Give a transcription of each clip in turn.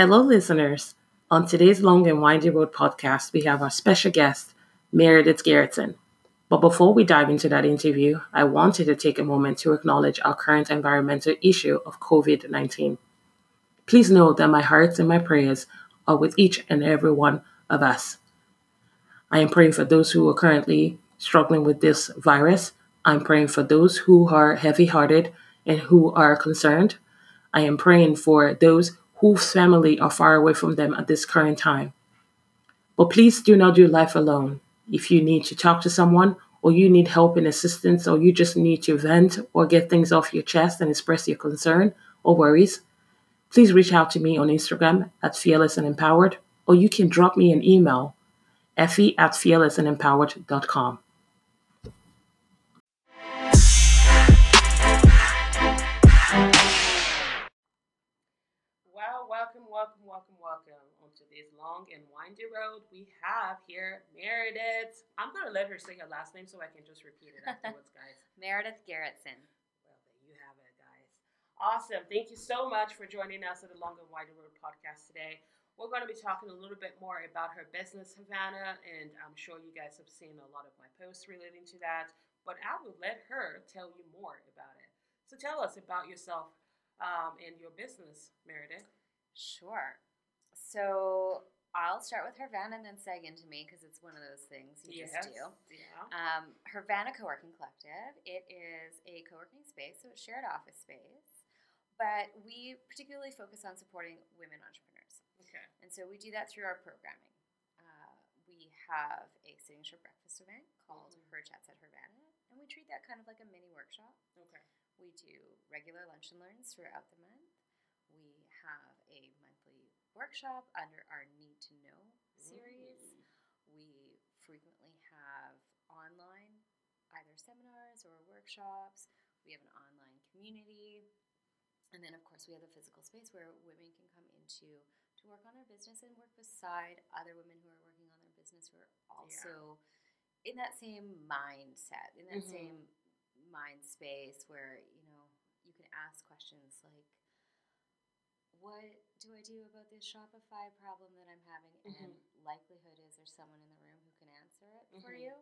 Hello, listeners. On today's Long and Windy Road podcast, we have our special guest, Meredith Garritsen. But before we dive into that interview, I wanted to take a moment to acknowledge our current environmental issue of COVID 19. Please know that my hearts and my prayers are with each and every one of us. I am praying for those who are currently struggling with this virus. I'm praying for those who are heavy hearted and who are concerned. I am praying for those whose family are far away from them at this current time. But please do not do life alone. If you need to talk to someone, or you need help and assistance, or you just need to vent or get things off your chest and express your concern or worries, please reach out to me on Instagram at fearless and empowered, or you can drop me an email, effie at fearlessandempowered.com. long road. We have here Meredith. I'm going to let her say her last name so I can just repeat it afterwards, guys. Meredith Garritsen. Well, there you have it, guys. Awesome. Thank you so much for joining us at the Long and Windy Road podcast today. We're going to be talking a little bit more about her business, Hervana, and I'm sure you guys have seen a lot of my posts relating to that. But I will let her tell you more about it. So tell us about yourself um, and your business, Meredith. Sure. So I'll start with Hervana and then seg into me because it's one of those things you yes. just do. Yeah. Um, Hervana Co-working Collective. It is a co-working space, so it's shared office space, but we particularly focus on supporting women entrepreneurs. Okay. And so we do that through our programming. Uh, we have a signature breakfast event called Mhm. Her Chats at Hervana, and we treat that kind of like a mini workshop. Okay. We do regular lunch and learns throughout the month. We have a monthly workshop under our Need to Know series. We frequently have online either seminars or workshops. We have an online community. And then, of course, we have a physical space where women can come into to work on their business and work beside other women who are working on their business who are also in that same mindset, in that Mhm. same mind space where, you know, you can ask questions like, what do I do about this Shopify problem that I'm having? And likelihood is there's someone in the room who can answer it for Mhm. you,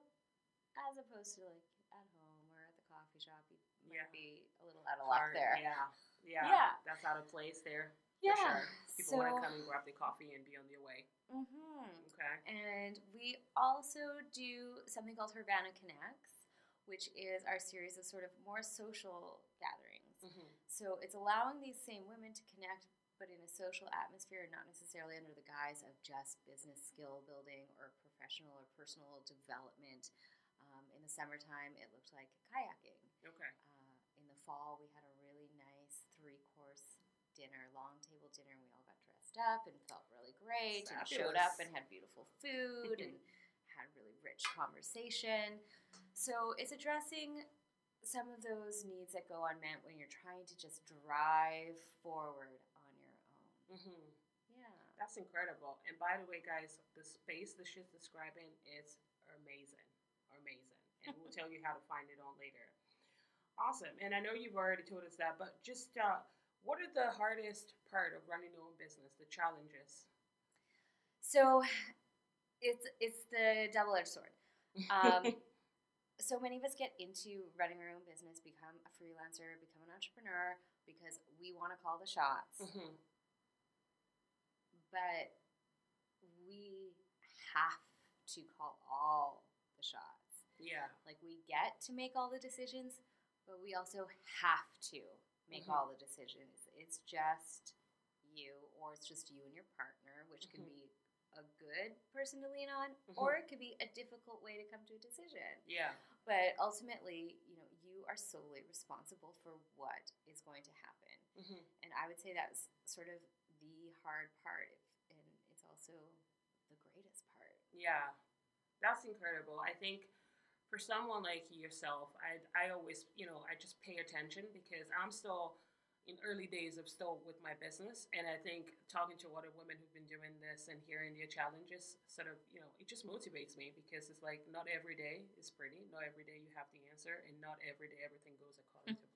as opposed to like at home or at the coffee shop, you might Yeah. be a little out of luck there. Yeah. yeah. Yeah. That's out of place there. For Yeah. sure. People want to come and grab their coffee and be on their way. Mm-hmm. Okay. And we also do something called Hervana Connects, which is our series of sort of more social gatherings. Mm-hmm. So it's allowing these same women to connect, but in a social atmosphere, not necessarily under the guise of just business skill building or professional or personal development. Um, in the summertime, it looked like kayaking. Okay. Uh, in the fall, we had a really nice three course dinner, long table dinner. and We all got dressed up and felt really great and showed up and had beautiful food and had really rich conversation. So it's addressing some of those needs that go unmet when you're trying to just drive forward on your own. Mm-hmm. Yeah. That's incredible. And by the way, guys, the space that she's describing is amazing. Amazing. And we'll tell you how to find it on later. Awesome. And I know you've already told us that, but just uh, what are the hardest part of running your own business, the challenges? So it's it's the double edged sword. Um, so many of us get into running our own business, become a freelancer, become an entrepreneur because we want to call the shots. mm-hmm. But we have to call all the shots. Yeah. Like we get to make all the decisions, but we also have to make Mhm. all the decisions. It's just you, or it's just you and your partner, which can Mhm. be a good person to lean on, Mhm. or it could be a difficult way to come to a decision. Yeah. But ultimately, you know, you are solely responsible for what is going to happen. Mm-hmm. And I would say that's sort of the hard part, it's also the greatest part. Yeah, that's incredible. I think for someone like yourself, I I always you know I just pay attention because I'm still in early days of still with my business, and I think talking to other women who've been doing this and hearing their challenges sort of you know it just motivates me because it's like not every day is pretty, not every day you have the answer, and not every day everything goes according mm. to plan. it.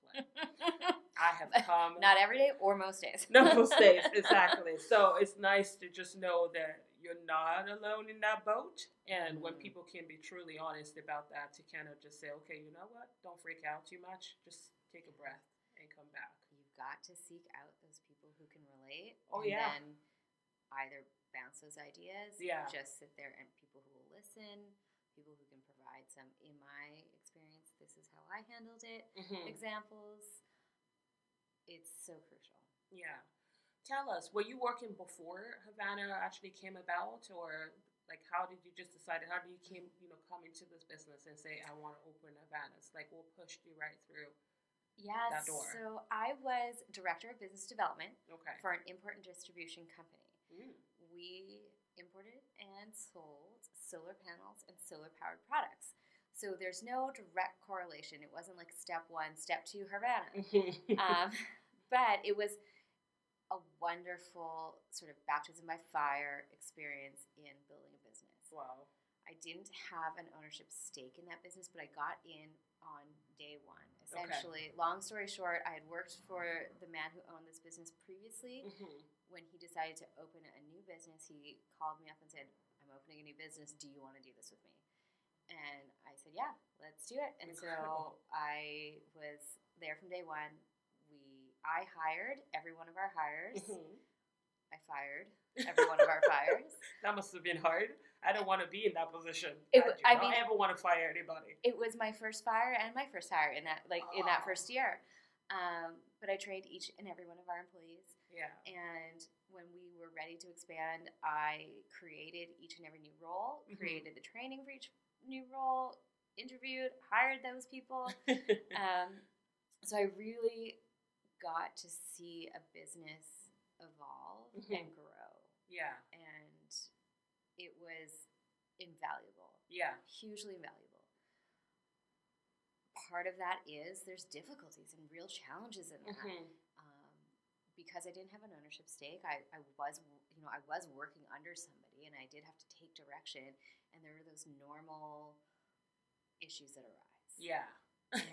I have come Not every day or most days. no most days exactly. So it's nice to just know that you're not alone in that boat, and when Mhm. people can be truly honest about that, to kind of just say, okay, you know what, don't freak out too much, just take a breath and come back. You've got to seek out those people who can relate. Oh, and yeah. Then either bounce those ideas, Yeah. just sit there and people who will listen, people who can provide some, in my this is how I handled it, Mhm. examples. It's so crucial. Yeah. Tell us, were you working before Hervana actually came about, or like how did you just decide? How did you came, you know, come into this business and say, I want to open Hervana's? Like, what pushed you right through? Yes. door. So I was director of business development Okay. for an import and distribution company. Mm. we imported and sold solar panels and solar powered products. So there's no direct correlation. It wasn't like step one, step two, Hervana. Um, but it was a wonderful sort of baptism by fire experience in building a business. wow. I didn't have an ownership stake in that business, but I got in on day one. Essentially, long story short, I had worked for the man who owned this business previously Mhm. when he decided to open a new business, he called me up and said, I'm opening a new business. Do you want to do this with me? And I said, Yeah, let's do it. And Incredible. so I was there from day one. We I hired every one of our hires. Mhm. I fired every one of our fires. That must have been hard. I don't want to be in that position. It I, I mean- ever want to fire anybody. It was my first fire and my first hire in that like in that Oh. first year. Um, but I trained each and every one of our employees. Yeah. And when we were ready to expand, I created each and every new role, Mhm. created the training for each new role, interviewed, hired those people. um, so I really got to see a business evolve Mhm. and grow. yeah. And it was invaluable, Yeah. hugely invaluable. Part of that is there's difficulties and real challenges in that Mhm. um, because I didn't have an ownership stake, I, I was you know I was working under somebody, and I did have to take direction, and there were those normal issues that arise. Yeah.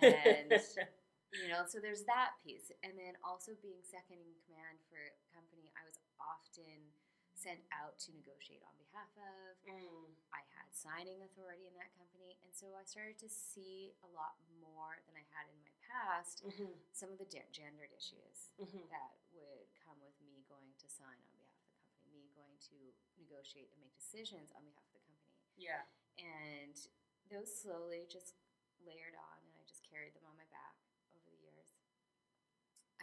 And you know, so there's that piece, and then also being second in command for a company, I was often sent out to negotiate on behalf of. Mm. I had signing authority in that company, and so I started to see a lot more than I had in my past. Mhm. Some of the de- gendered issues Mhm. that would come with me going to sign on behalf of the company, me going to negotiate and make decisions on behalf of the company. Yeah. And those slowly just layered on, and I just carried them on my back over the years.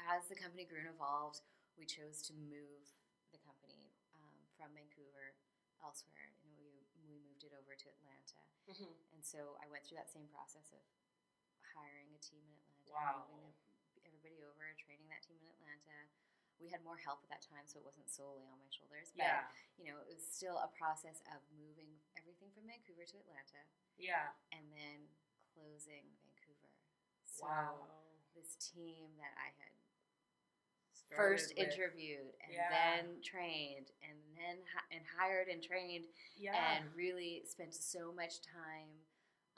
As the company grew and evolved, we chose to move the company um, from Vancouver elsewhere, and we, we moved it over to Atlanta. Mhm. And so I went through that same process of hiring a team in Atlanta, Wow. moving everybody over, training that team in Atlanta. We had more help at that time, so it wasn't solely on my shoulders. But Yeah. you know, it was still a process of moving everything from Vancouver to Atlanta Yeah. and then closing Vancouver. So Wow. this team that I had Started first with- interviewed and Yeah. then trained and then hi- and hired and trained Yeah. and really spent so much time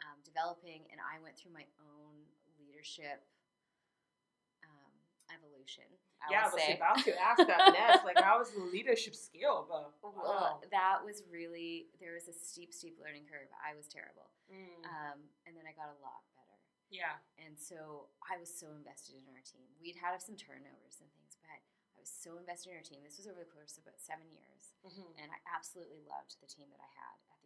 um, developing. And I went through my own leadership um, evolution. I yeah, I was say. about to ask that next. Like, how was the leadership skill? But Well, that was really there was a steep, steep learning curve. I was terrible, Mm. um, and then I got a lot better. yeah. And so I was so invested in our team. We'd had some turnovers and things, but I was so invested in our team. This was over the course of about seven years, Mhm. and I absolutely loved the team that I had at.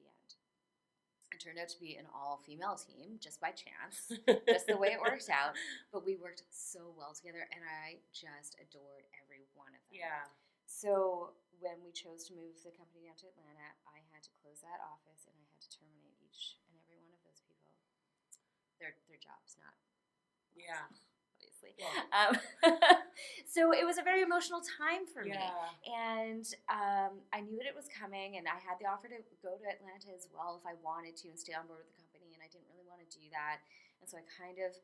It turned out to be an all-female team just by chance. Just the way it worked out, but we worked so well together, and I just adored every one of them. Yeah. So when we chose to move the company down to Atlanta, I had to close that office and I had to terminate each and every one of those people. Their their jobs, not Yeah. Obviously. Well. Um, so it was a very emotional time for me. And um, I knew that it was coming, and I had the offer to go to Atlanta as well if I wanted to and stay on board with the company, and I didn't really want to do that. And so I kind of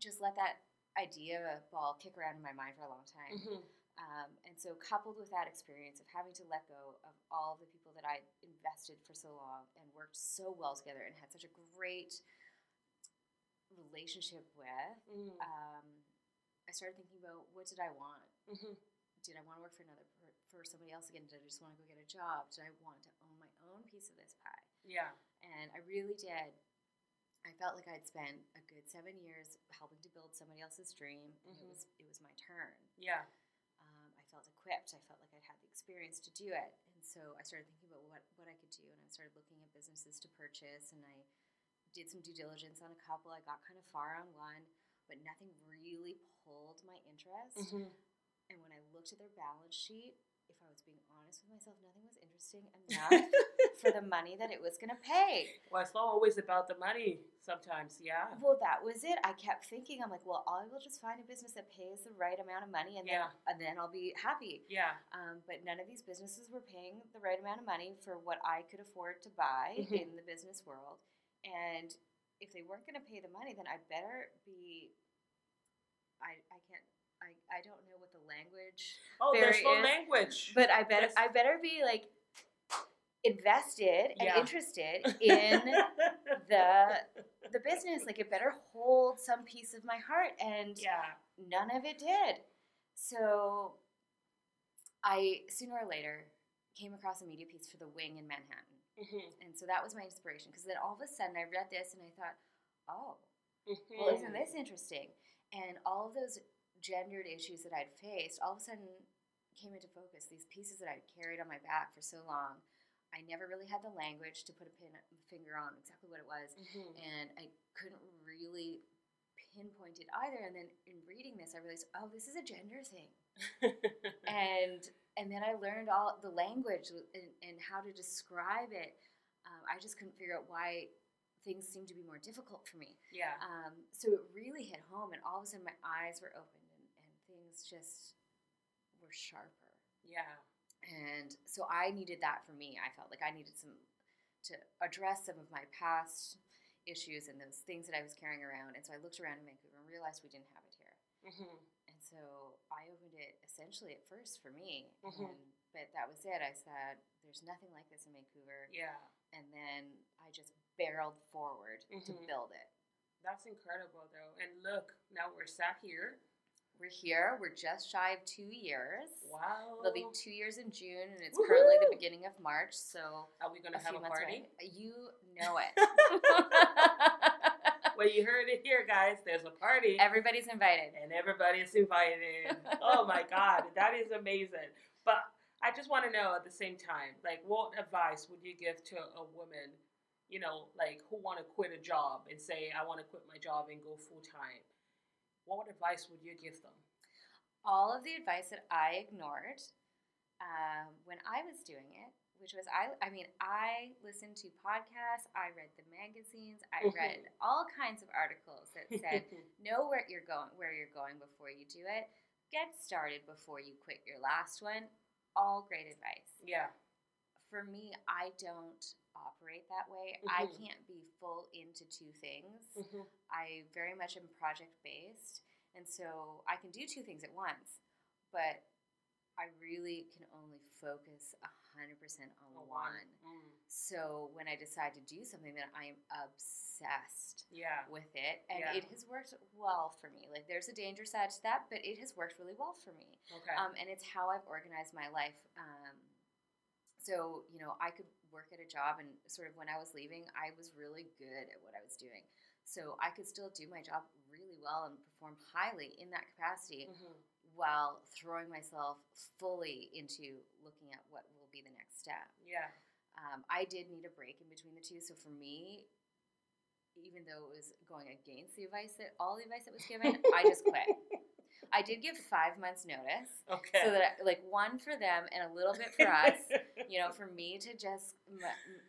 just let that idea of ball kick around in my mind for a long time. Mhm. Um, and so, coupled with that experience of having to let go of all of the people that I invested for so long and worked so well together and had such a great relationship with, Mm-hmm. um, I started thinking about what did I want? Mm-hmm. Did I want to work for another for, for somebody else again? Did I just want to go get a job? Did I want to own my own piece of this pie? Yeah. And I really did. I felt like I'd spent a good seven years helping to build somebody else's dream, and Mhm. it was it was my turn. Yeah. Um, I felt equipped. I felt like I'd had the experience to do it, and so I started thinking about what what I could do, and I started looking at businesses to purchase, and I did some due diligence on a couple. I got kind of far on one, but nothing really pulled my interest. Mm-hmm. And when I looked at their balance sheet, if I was being honest with myself, nothing was interesting enough for the money that it was going to pay. well, it's not always about the money. Sometimes, yeah. Well, that was it. I kept thinking, I'm like, well, I will just find a business that pays the right amount of money, and then and then I'll be happy. Yeah. Um, but none of these businesses were paying the right amount of money for what I could afford to buy Mhm. in the business world. And if they weren't going to pay the money, then I better be. I I can't. I, I don't know what the language Oh, there's There no is- language. But I better I better be like invested and Yeah. interested in the the business. Like it better hold some piece of my heart, and yeah. none of it did. So I sooner or later came across a media piece for the Wing in Manhattan, Mm-hmm. and so that was my inspiration. Because then all of a sudden I read this and I thought, oh, Mm-hmm. well, isn't this interesting? And all of those gendered issues that I'd faced all of a sudden came into focus. These pieces that I'd carried on my back for so long, I never really had the language to put a pin, finger on exactly what it was, Mm-hmm. and I couldn't really pinpoint it either. And then in reading this, I realized, oh, this is a gender thing, and and then I learned all the language and, and how to describe it. Um, I just couldn't figure out why things seemed to be more difficult for me. yeah. Um, so it really hit home, and all of a sudden my eyes were opened and, and things just were sharper. Yeah. And so I needed that for me. I felt like I needed some to address some of my past issues and those things that I was carrying around. And so I looked around in Vancouver and realized we didn't have it here. Mm-hmm. And so I opened it essentially at first for me. Mhm. And, but that was it. I said, there's nothing like this in Vancouver. Yeah. And then I just barreled forward to Mhm. build it. That's incredible, though. And look, now we're sat here. We're here. We're just shy of two years. Wow. It'll be two years in June, and it's currently the beginning of March. So Are we gonna have a party? away. You know it. well, you heard it here, guys. There's a party. Everybody's invited. and everybody's invited. oh my God, that is amazing. But I just want to know at the same time, like, what advice would you give to a woman, you know, like who want to quit a job and say, I want to quit my job and go full time? What advice would you give them? All of the advice that I ignored um, when I was doing it, which was I. I mean, I listened to podcasts. I read the magazines. I read all kinds of articles that said know where you're going where you're going before you do it get started before you quit your last one all great advice yeah. for me i don't operate that way i Mhm. can't be full into two things Mhm. i very much am project based and so i can do two things at once but i really can only focus 100% on A one Mm. so when i decide to do something that i am obsessed Yeah. with it and Yeah. it has worked well for me like there's a danger side to that but it has worked really well for me Okay. um, and it's how i've organized my life um, so you know i could work at a job and sort of when i was leaving i was really good at what i was doing so i could still do my job really well and perform highly in that capacity Mhm. While throwing myself fully into looking at what will be the next step Yeah. um, I did need a break in between the two. So for me, even though it was going against the advice that all the advice that was given, I just quit. I did give five months notice, Okay. so that like one for them and a little bit for us. you know, for me to just m- m-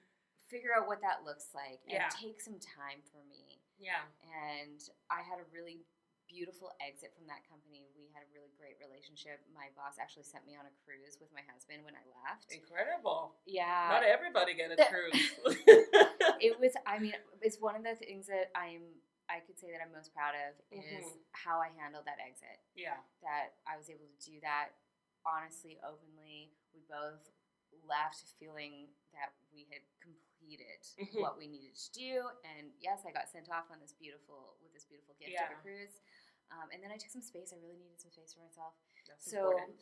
figure out what that looks like and Yeah. take some time for me. yeah. And I had a really beautiful exit from that company. Had a really great relationship. My boss actually sent me on a cruise with my husband when I left. Incredible. Yeah. Not everybody get a cruise. it was i mean it's one of the things that i'm i could say that i'm most proud of is Mhm. how i handled that exit yeah. that i was able to do that honestly openly we both left feeling that we had completed Mhm. what we needed to do. And yes, I got sent off on this beautiful with this beautiful gift of a cruise. Um, and then I took some space. I really needed some space for myself. That's So- important.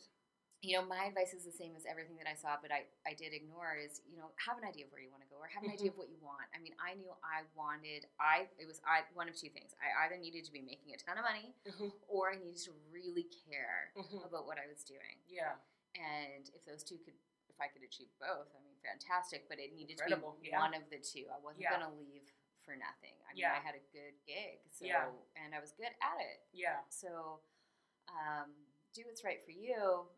You know, my advice is the same as everything that I saw, but I, I did ignore is, you know, have an idea of where you want to go or have an idea of what you want. I mean, I knew I wanted, I, it was I, one of two things. I either needed to be making a ton of money Mhm. or I needed to really care Mhm. about what I was doing. Yeah. And if those two could, if I could achieve both, I mean, fantastic. But it needed Incredible, to be yeah. one of the two. I wasn't Yeah. going to leave for nothing. I mean, Yeah. I had a good gig, so Yeah. and I was good at it. Yeah. So, um, do what's right for you.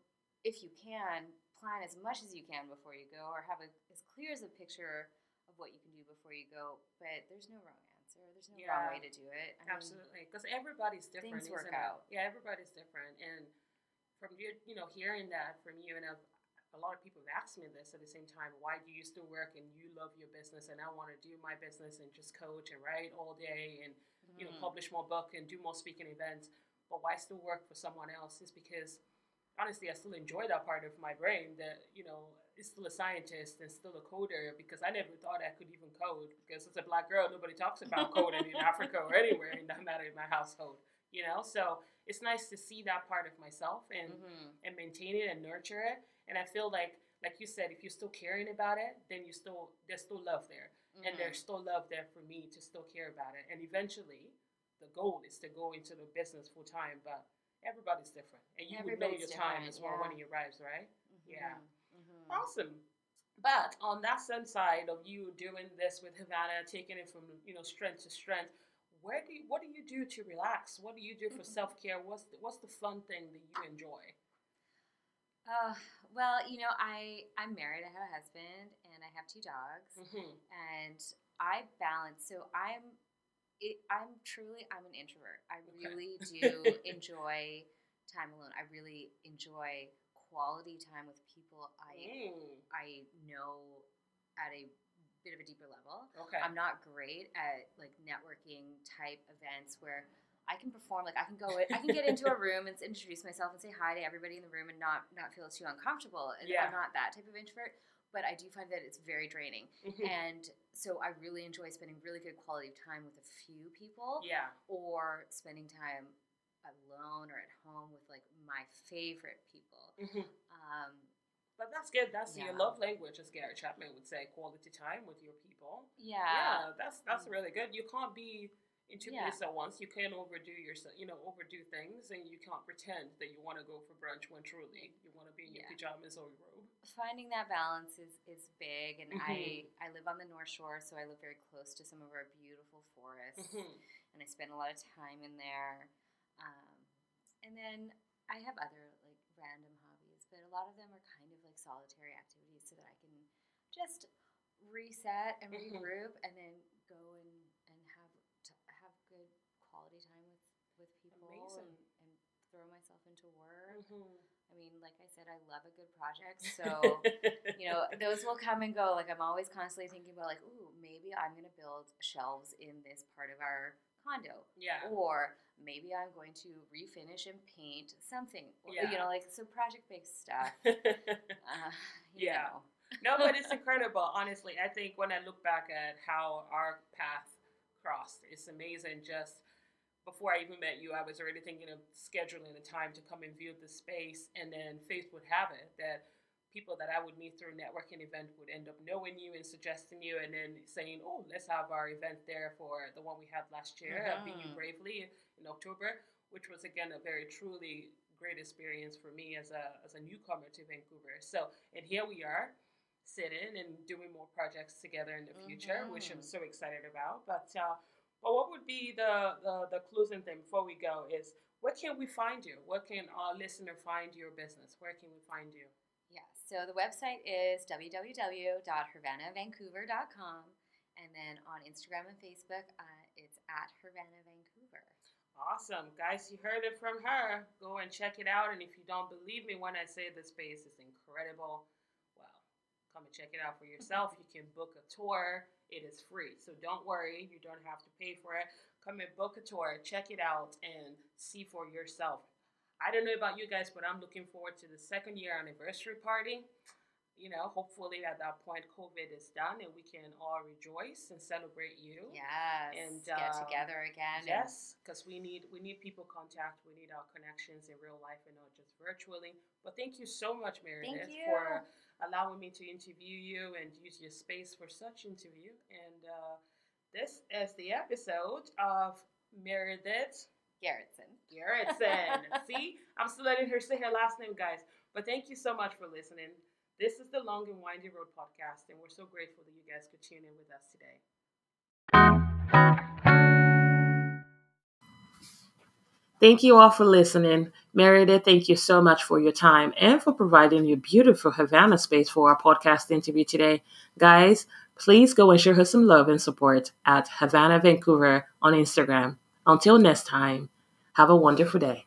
If you can, plan as much as you can before you go, or have a, as clear as a picture of what you can do before you go. But there's no wrong answer. There's no Yeah. wrong way to do it. I Absolutely, because everybody's different. things work it? out. Yeah, everybody's different, and from you, you know, hearing that from you, and I've, a lot of people have asked me this at the same time. Why do you still work and you love your business, and I want to do my business and just coach and write all day and you know mhm. publish more book and do more speaking events, but why still work for someone else? Is because honestly, I still enjoy that part of my brain that you know is still a scientist and still a coder because I never thought I could even code because as a black girl, nobody talks about coding in Africa or anywhere, in that matter in my household. You know, so it's nice to see that part of myself and Mhm. and maintain it and nurture it. And I feel like, like you said, if you're still caring about it, then you still there's still love there, and Mhm. there's still love there for me to still care about it. And eventually, the goal is to go into the business full time. But everybody's different, and you would know your time as well yeah. when it arrives, right? Yeah. Mhm. Awesome. But on that same side of you doing this with Hervana, taking it from you know strength to strength, where do you, what do you do to relax? What do you do for self care? What's the, what's the fun thing that you enjoy? Uh, well, you know, I I'm married. I have a husband, and I have two dogs, Mm-hmm. and I balance. So I'm, it, I'm truly I'm an introvert. I Okay. really do enjoy time alone. I really enjoy quality time with people I Mm. I know at a bit of a deeper level. Okay. I'm not great at like networking type events where I can perform like I can go I can get into a room and introduce myself and say hi to everybody in the room and not not feel too uncomfortable. And Yeah. I'm not that type of introvert, but I do find that it's very draining. Mhm. And so I really enjoy spending really good quality time with a few people yeah. or spending time alone or at home with like my favorite people. Mhm. Um, But that's good. That's your love language, as Gary Chapman would say, quality time with your people. yeah. Yeah, that's that's Mm. really good. You can't be in two Yeah. places at once. You can't overdo yourself. You know, overdo things, and you can't pretend that you want to go for brunch when truly you want to be in your pajamas or your robe. finding that balance is, is big and Mhm. I, I live on the north shore so i live very close to some of our beautiful forests Mhm. and i spend a lot of time in there um, and then i have other like random hobbies but a lot of them are kind of like solitary activities so that i can just reset and Mhm. regroup and then go and, and have t- have good quality time with people and, and throw myself into work Mhm. i mean like i said i love a good project so you know, those will come and go. Like I'm always constantly thinking about like, ooh, maybe I'm gonna build shelves in this part of our condo. yeah. Or maybe I'm going to refinish and paint something. Yeah. You know, like so project based stuff. Uh, Yeah. no, but it's incredible. Honestly, I think when I look back at how our path crossed, it's amazing. Just before I even met you, I was already thinking of scheduling a time to come and view the space, and then fate would have it that people that I would meet through a networking event would end up knowing you and suggesting you, and then saying, "Oh, let's have our event there for the one we had last year at Be You Mhm. Bravely in October," which was again a very truly great experience for me as a as a newcomer to Vancouver. So, and here we are sitting and doing more projects together in the future, which I'm Mhm. so excited about. But uh, but what would be the, the the closing thing before we go is where can we find you? Where can our listener find your business? Where can we find you? Yeah. So the website is www.hervanavancouver.com. And then on Instagram and Facebook, uh, it's at Hervana Vancouver. Awesome. Guys, you heard it from her. Go and check it out. And if you don't believe me when I say the space is incredible, well, come and check it out for yourself. You can book a tour. It is free. So don't worry, you don't have to pay for it. Come and book a tour, check it out, and see for yourself. I don't know about you guys, but I'm looking forward to the second year anniversary party. You know, hopefully at that point COVID is done and we can all rejoice and celebrate you. Yes. And get um, together again. Yes, because we need we need people contact. We need our connections in real life and not just virtually. But thank you so much, Meredith, for allowing me to interview you and use your space for such interview. And uh, this is the episode of Meredith Garritsen. Garritsen. See, I'm still letting her say her last name, guys. But thank you so much for listening. This is the Long and Windy Road podcast, and we're so grateful that you guys could tune in with us today. Thank you all for listening. Meredith, thank you so much for your time and for providing your beautiful Hervana space for our podcast interview today. Guys, please go and show her some love and support at Hervana Vancouver on Instagram. Until next time, have a wonderful day.